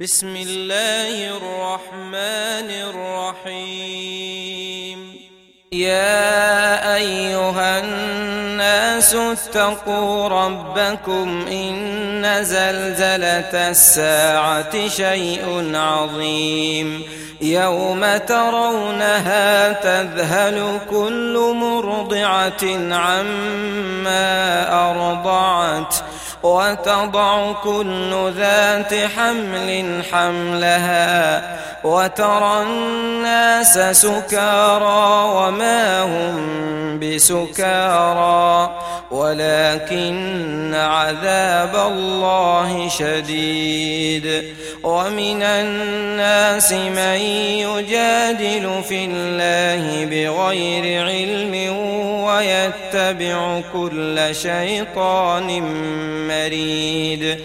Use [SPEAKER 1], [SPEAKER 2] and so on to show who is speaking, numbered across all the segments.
[SPEAKER 1] بسم الله الرحمن الرحيم. يا أيها الناس اتقوا ربكم إن زلزلة الساعة شيء عظيم. يوم ترونها تذهل كل مرضعة عما أرضعت. وتضع كل ذات حمل حملها وترى الناس سكارى وما هم بسكارى ولكن عذاب الله شديد ومن الناس من يجادل في الله بغير علم ويتبع كل شيطان مريد.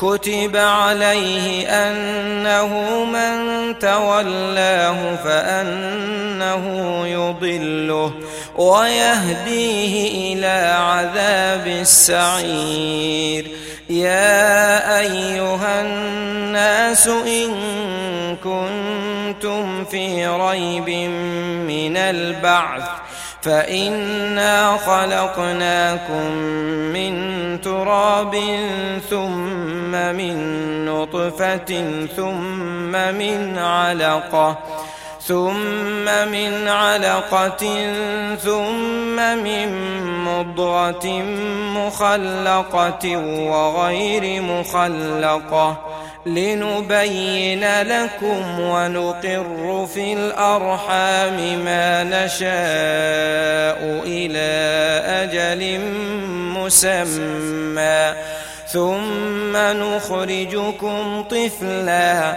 [SPEAKER 1] كتب عليه أنه من تولاه فأنه يضله ويهديه إلى عذاب السعير. يا أيها الناس إن كنتم في ريب من البعث فإنا خلقناكم من تراب ثم من نطفة ثم من علقة ثم من علقة ثم من مضغة مخلقة وغير مخلقة لنبين لكم ونقر في الأرحام ما نشاء إلى أجل مسمى. ثم نخرجكم طفلا.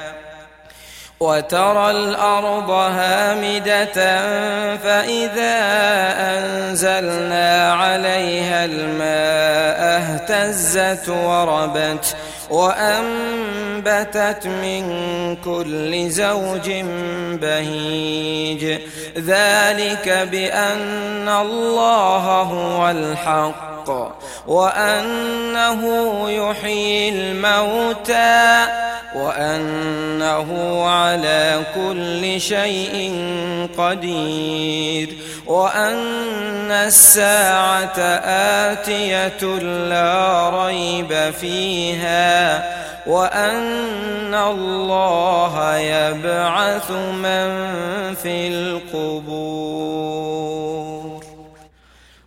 [SPEAKER 1] وترى الأرض هامدة فإذا أنزلنا عليها الماء اهتزت وربت وأنبتت من كل زوج بهيج. ذلك بأن الله هو الحق وأنه يحيي الموتى. وأنه على كل شيء قدير وأن الساعة آتية لا ريب فيها وأن الله يبعث من في القبور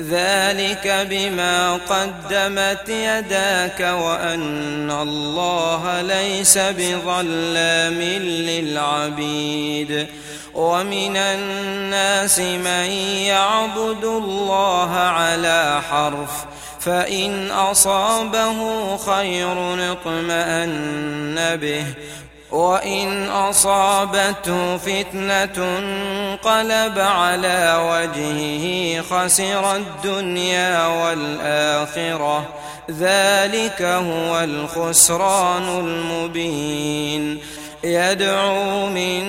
[SPEAKER 1] ذلك بما قدمت يداك وأن الله ليس بظلام للعبيد ومن الناس من يعبد الله على حرف فإن أصابه خير اطمأن به وإن أصابته فتنة انقلب على وجهه خسر الدنيا والآخرة. ذلك هو الخسران المبين. يدعو من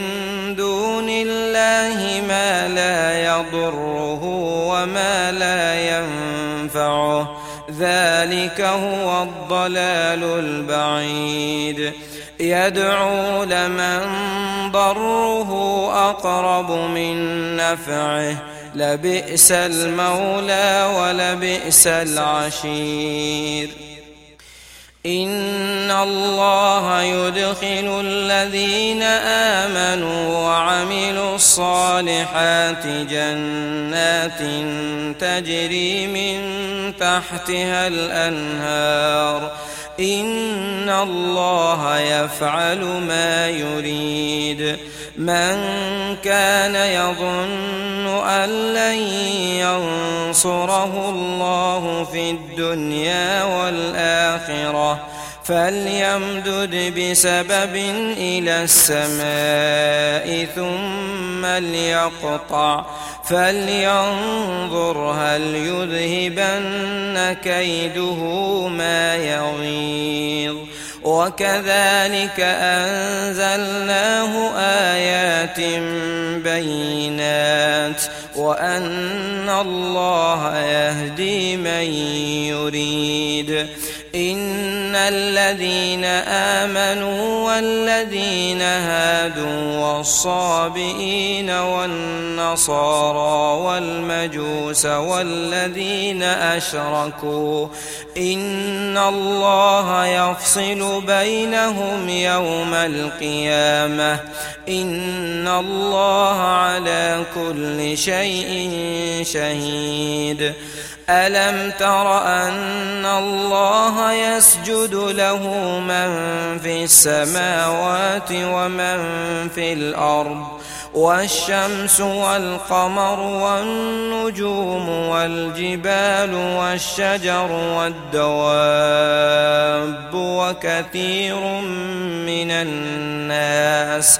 [SPEAKER 1] دون الله ما لا يضره وما لا ينفعه. ذلك هو الضلال البعيد. يدعو لمن ضره أقرب من نفعه. لبئس المولى ولبئس العشير. إن الله يدخل الذين آمنوا وعملوا الصالحات جنات تجري من تحتها الأنهار. إن الله يفعل ما يريد. من كان يظن أن لن ينصره الله في الدنيا والآخرة فليمدد بسبب إلى السماء ثم ليقطع فلينظر هل يذهبن كيده ما يغيظ. وكذلك أنزلناه آيات بينات وأن الله يهدي من يريد. إن الذين آمنوا والذين هادوا والصابئين والنصارى والمجوس والذين أشركوا إن الله يفصل بينهم يوم القيامة. إن الله على كل شيء شهيد. ألم تر أن الله يسجد له من في السماوات ومن في الأرض والشمس والقمر والنجوم والجبال والشجر والدواب وكثير من الناس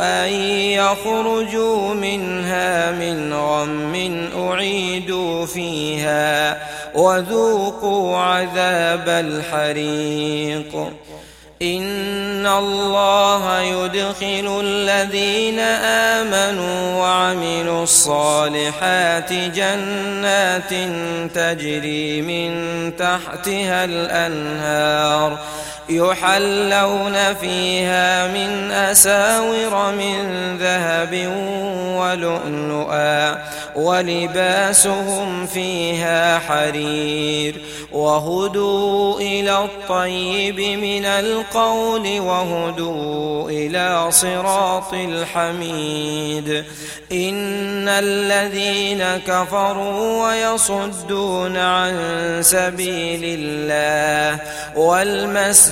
[SPEAKER 1] أن يخرجوا منها من غم أعيدوا فيها وذوقوا عذاب الحريق إن الله يدخل الذين آمنوا وعملوا الصالحات جنات تجري من تحتها الأنهار يحلون فيها من أساور من ذهب ولؤلؤا ولباسهم فيها حرير وهدوا إلى الطيب من القول وهدوا إلى صراط الحميد إن الذين كفروا ويصدون عن سبيل الله والمسجد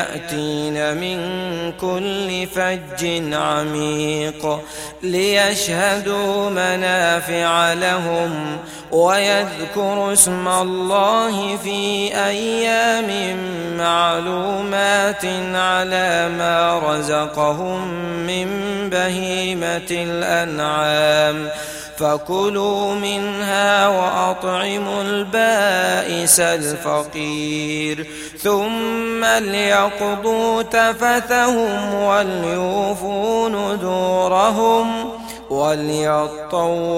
[SPEAKER 1] يأتين من كل فج عميق ليشهدوا منافع لهم ويذكروا اسم الله في أيام معلومات على ما رزقهم من بهيمة الأنعام فكلوا منها وأطعموا البائس الفقير. ثم ليقضوا تفثهم وليوفوا نذورهم. وليطوفوا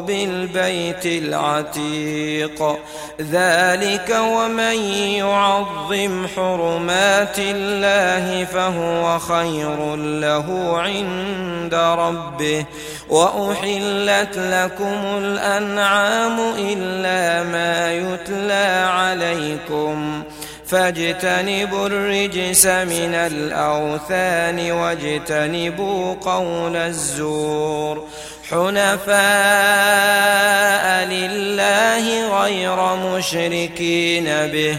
[SPEAKER 1] بالبيت العتيق. ذلك ومن يعظم حرمات الله فهو خير له عند ربه. وأحلت لكم الأنعام إلا ما يتلى عليكم. فاجتنبوا الرجس من الأوثان واجتنبوا قول الزور حنفاء لله غير مشركين به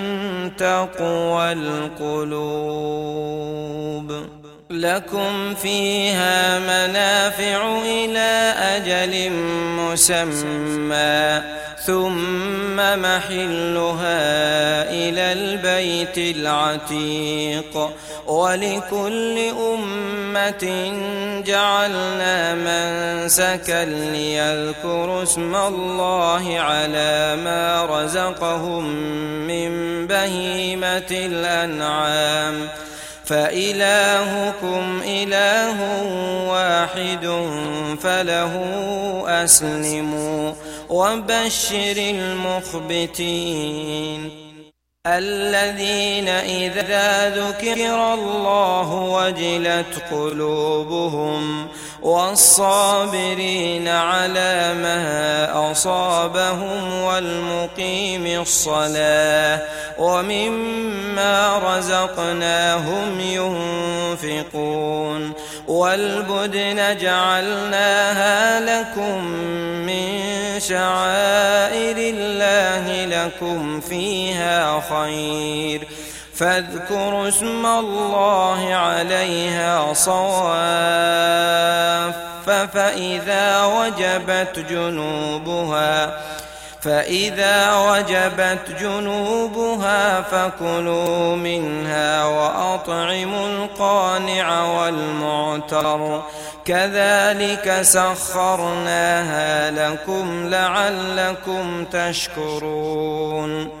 [SPEAKER 1] تقوى القلوب لكم فيها منافع إلى أجل مسمى ثم محلها إلى البيت العتيق. ولكل أمة جعلنا منسكا ليذكروا اسم الله على ما رزقهم من بهيمة الأنعام. فإلهكم إله واحد فله أسلموا وبشر المخبتين الذين إذا ذكر الله وجلت قلوبهم والصابرين على ما أصابهم والمقيم الصلاة ومما رزقناهم ينفقون والبدن جعلناها لكم من شعائر الله لكم فيها خير فاذكروا اسم الله عليها صواف فإذا وجبت جنوبها فإذا وجبت جنوبها فكلوا منها وأطعموا القانع والمعتر. كذلك سخرناها لكم لعلكم تشكرون.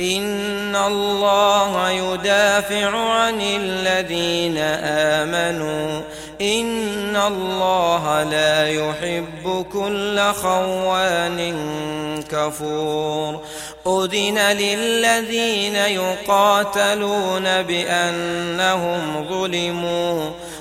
[SPEAKER 1] إن الله يدافع عن الذين آمنوا إن الله لا يحب كل خوان كفور أذن للذين يقاتلون بأنهم ظلموا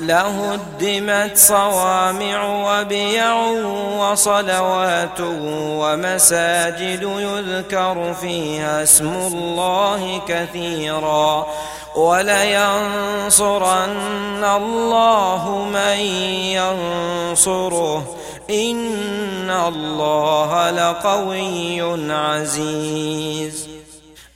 [SPEAKER 1] لهدمت صوامع وبيع وصلوات ومساجد يذكر فيها اسم الله كثيرا ولينصرن الله من ينصره إن الله لقوي عزيز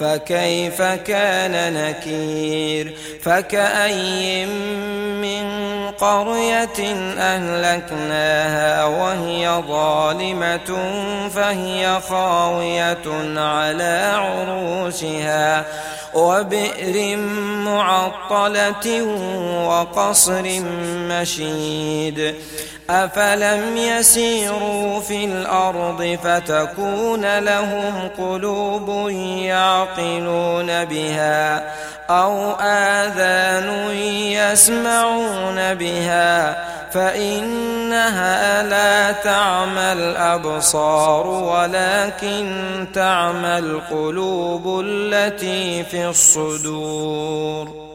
[SPEAKER 1] فكيف كان نكير؟ فكأي من قرية أهلكناها وهي ظالمة فهي خاوية على عروشها وبئر معطلة وقصر مشيد. أفلم يسيروا في الأرض فتكون لهم قلوب يعقلون بها أو آذان يسمعون بها فإنها لا تعمى الأبصار ولكن تعمى القلوب التي في الصدور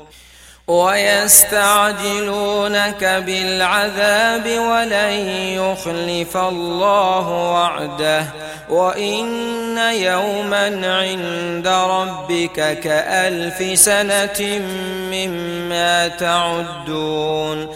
[SPEAKER 1] ويستعجلونك بالعذاب ولن يخلف الله وعده. وإن يوما عند ربك كألف سنة مما تعدون.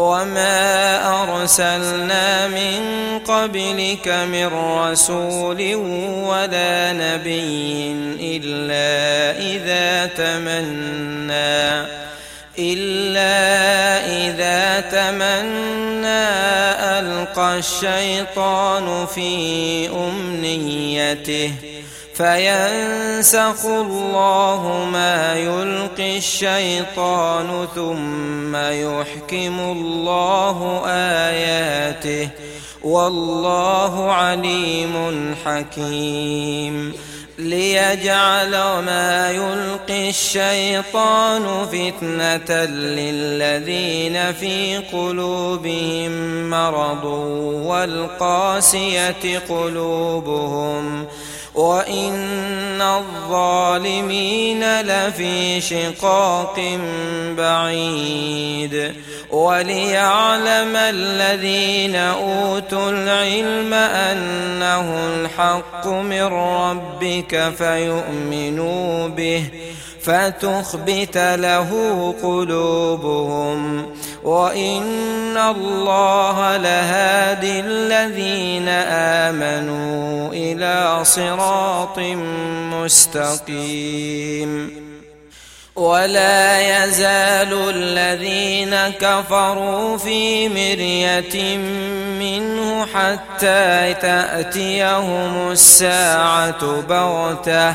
[SPEAKER 1] وما أرسلنا من قبلك من رسول ولا نبي إلا إذا تمنى إلا إذا تمنى ألقى الشيطان في أمنيته فينسخ الله ما يلقي الشيطان ثم يحكم الله آياته والله عليم حكيم. ليجعل ما يلقي الشيطان فتنة للذين في قلوبهم مرض والقاسية قلوبهم وإن الظالمين لفي شقاق بعيد وليعلم الذين أوتوا العلم أنه الحق من ربك فيؤمنوا به فتخبت له قلوبهم وإن الله لهادي الذين آمنوا إلى صراط مستقيم ولا يزال الذين كفروا في مرية منه حتى تأتيهم الساعة بغته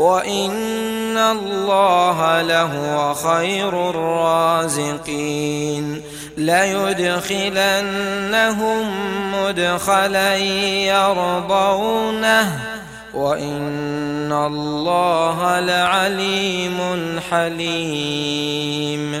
[SPEAKER 1] وإن الله لهو خير الرازقين ليدخلنهم مدخلا يرضونه وإن الله لعليم حليم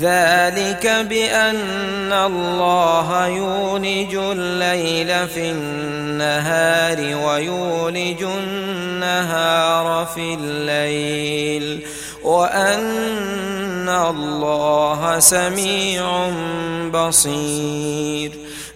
[SPEAKER 1] ذلك بأن الله يولج الليل في النهار ويولج النهار في الليل وأن الله سميع بصير.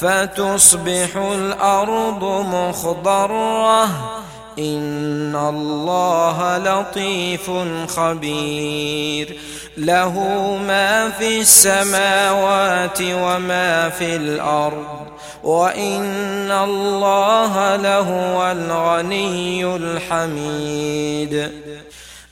[SPEAKER 1] فتصبح الأرض مخضرة. إن الله لطيف خبير. له ما في السماوات وما في الأرض. وإن الله لهو الغني الحميد.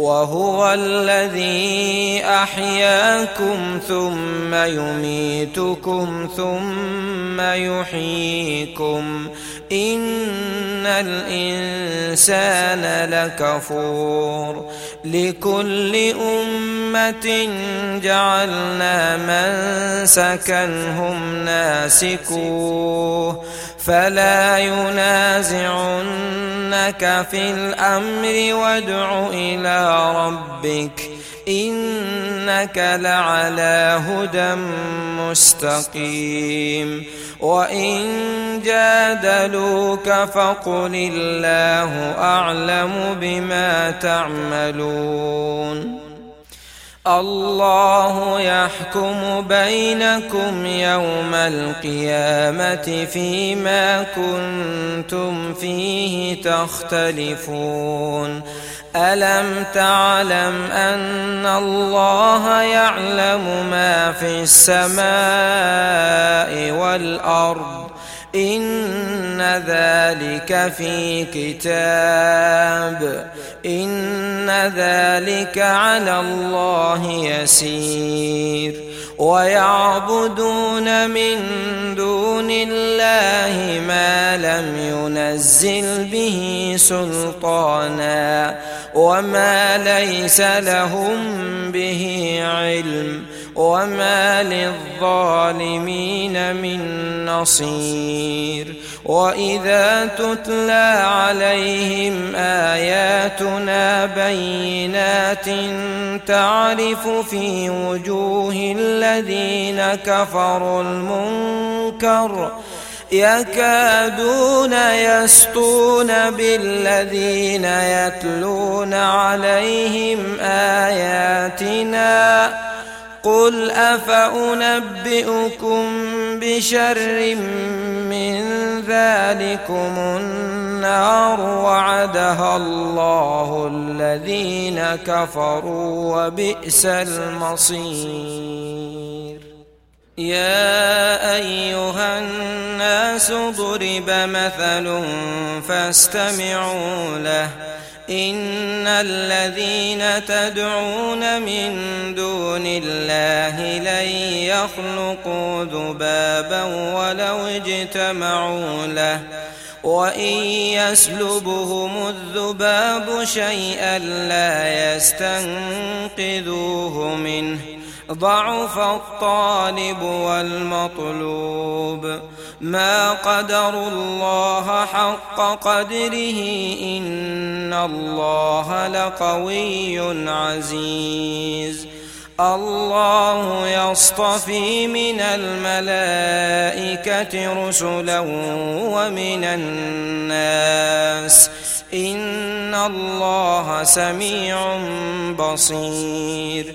[SPEAKER 1] وهو الذي أحياكم ثم يميتكم ثم يحييكم. إن الإنسان لكفور. لكل أمة جعلنا من سكنهم ناسكوه. فلا ينازعنك في الأمر وادع إلى ربك إنك لعلى هدى مستقيم وإن جادلوك فقل الله أعلم بما تعملون الله يحكم بينكم يوم القيامة فيما كنتم فيه تختلفون. ألم تعلم أن الله يعلم ما في السماء والأرض؟ إن ذلك في كتاب. إن ذلك على الله يسير. ويعبدون من دون الله ما لم ينزل به سلطانا وما ليس لهم به علم. وما للظالمين من نصير. وإذا تتلى عليهم آياتنا بينات تعرف في وجوه الذين كفروا المنكر يكادون يسطون بالذين يتلون عليهم آياتنا قل أفأنبئكم بشر من ذلكم النار وعدها الله الذين كفروا وبئس المصير يا أيها الناس ضرب مثل فاستمعوا له إن الذين تدعون من دون الله لن يخلقوا ذبابا ولو اجتمعوا له وإن يسلبهم الذباب شيئا لا يستنقذوه منه ضعف الطالب والمطلوب ما قدروا الله حق قدره إن الله لقوي عزيز. الله يصطفي من الملائكة رسلا ومن الناس. إن الله سميع بصير.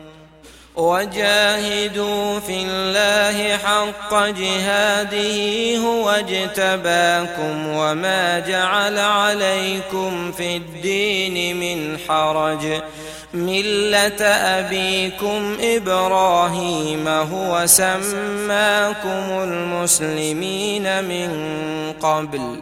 [SPEAKER 1] وجاهدوا في الله حق جهاده هو اجتباكم وما جعل عليكم في الدين من حرج. ملة أبيكم إبراهيم هو سماكم المسلمين من قبل.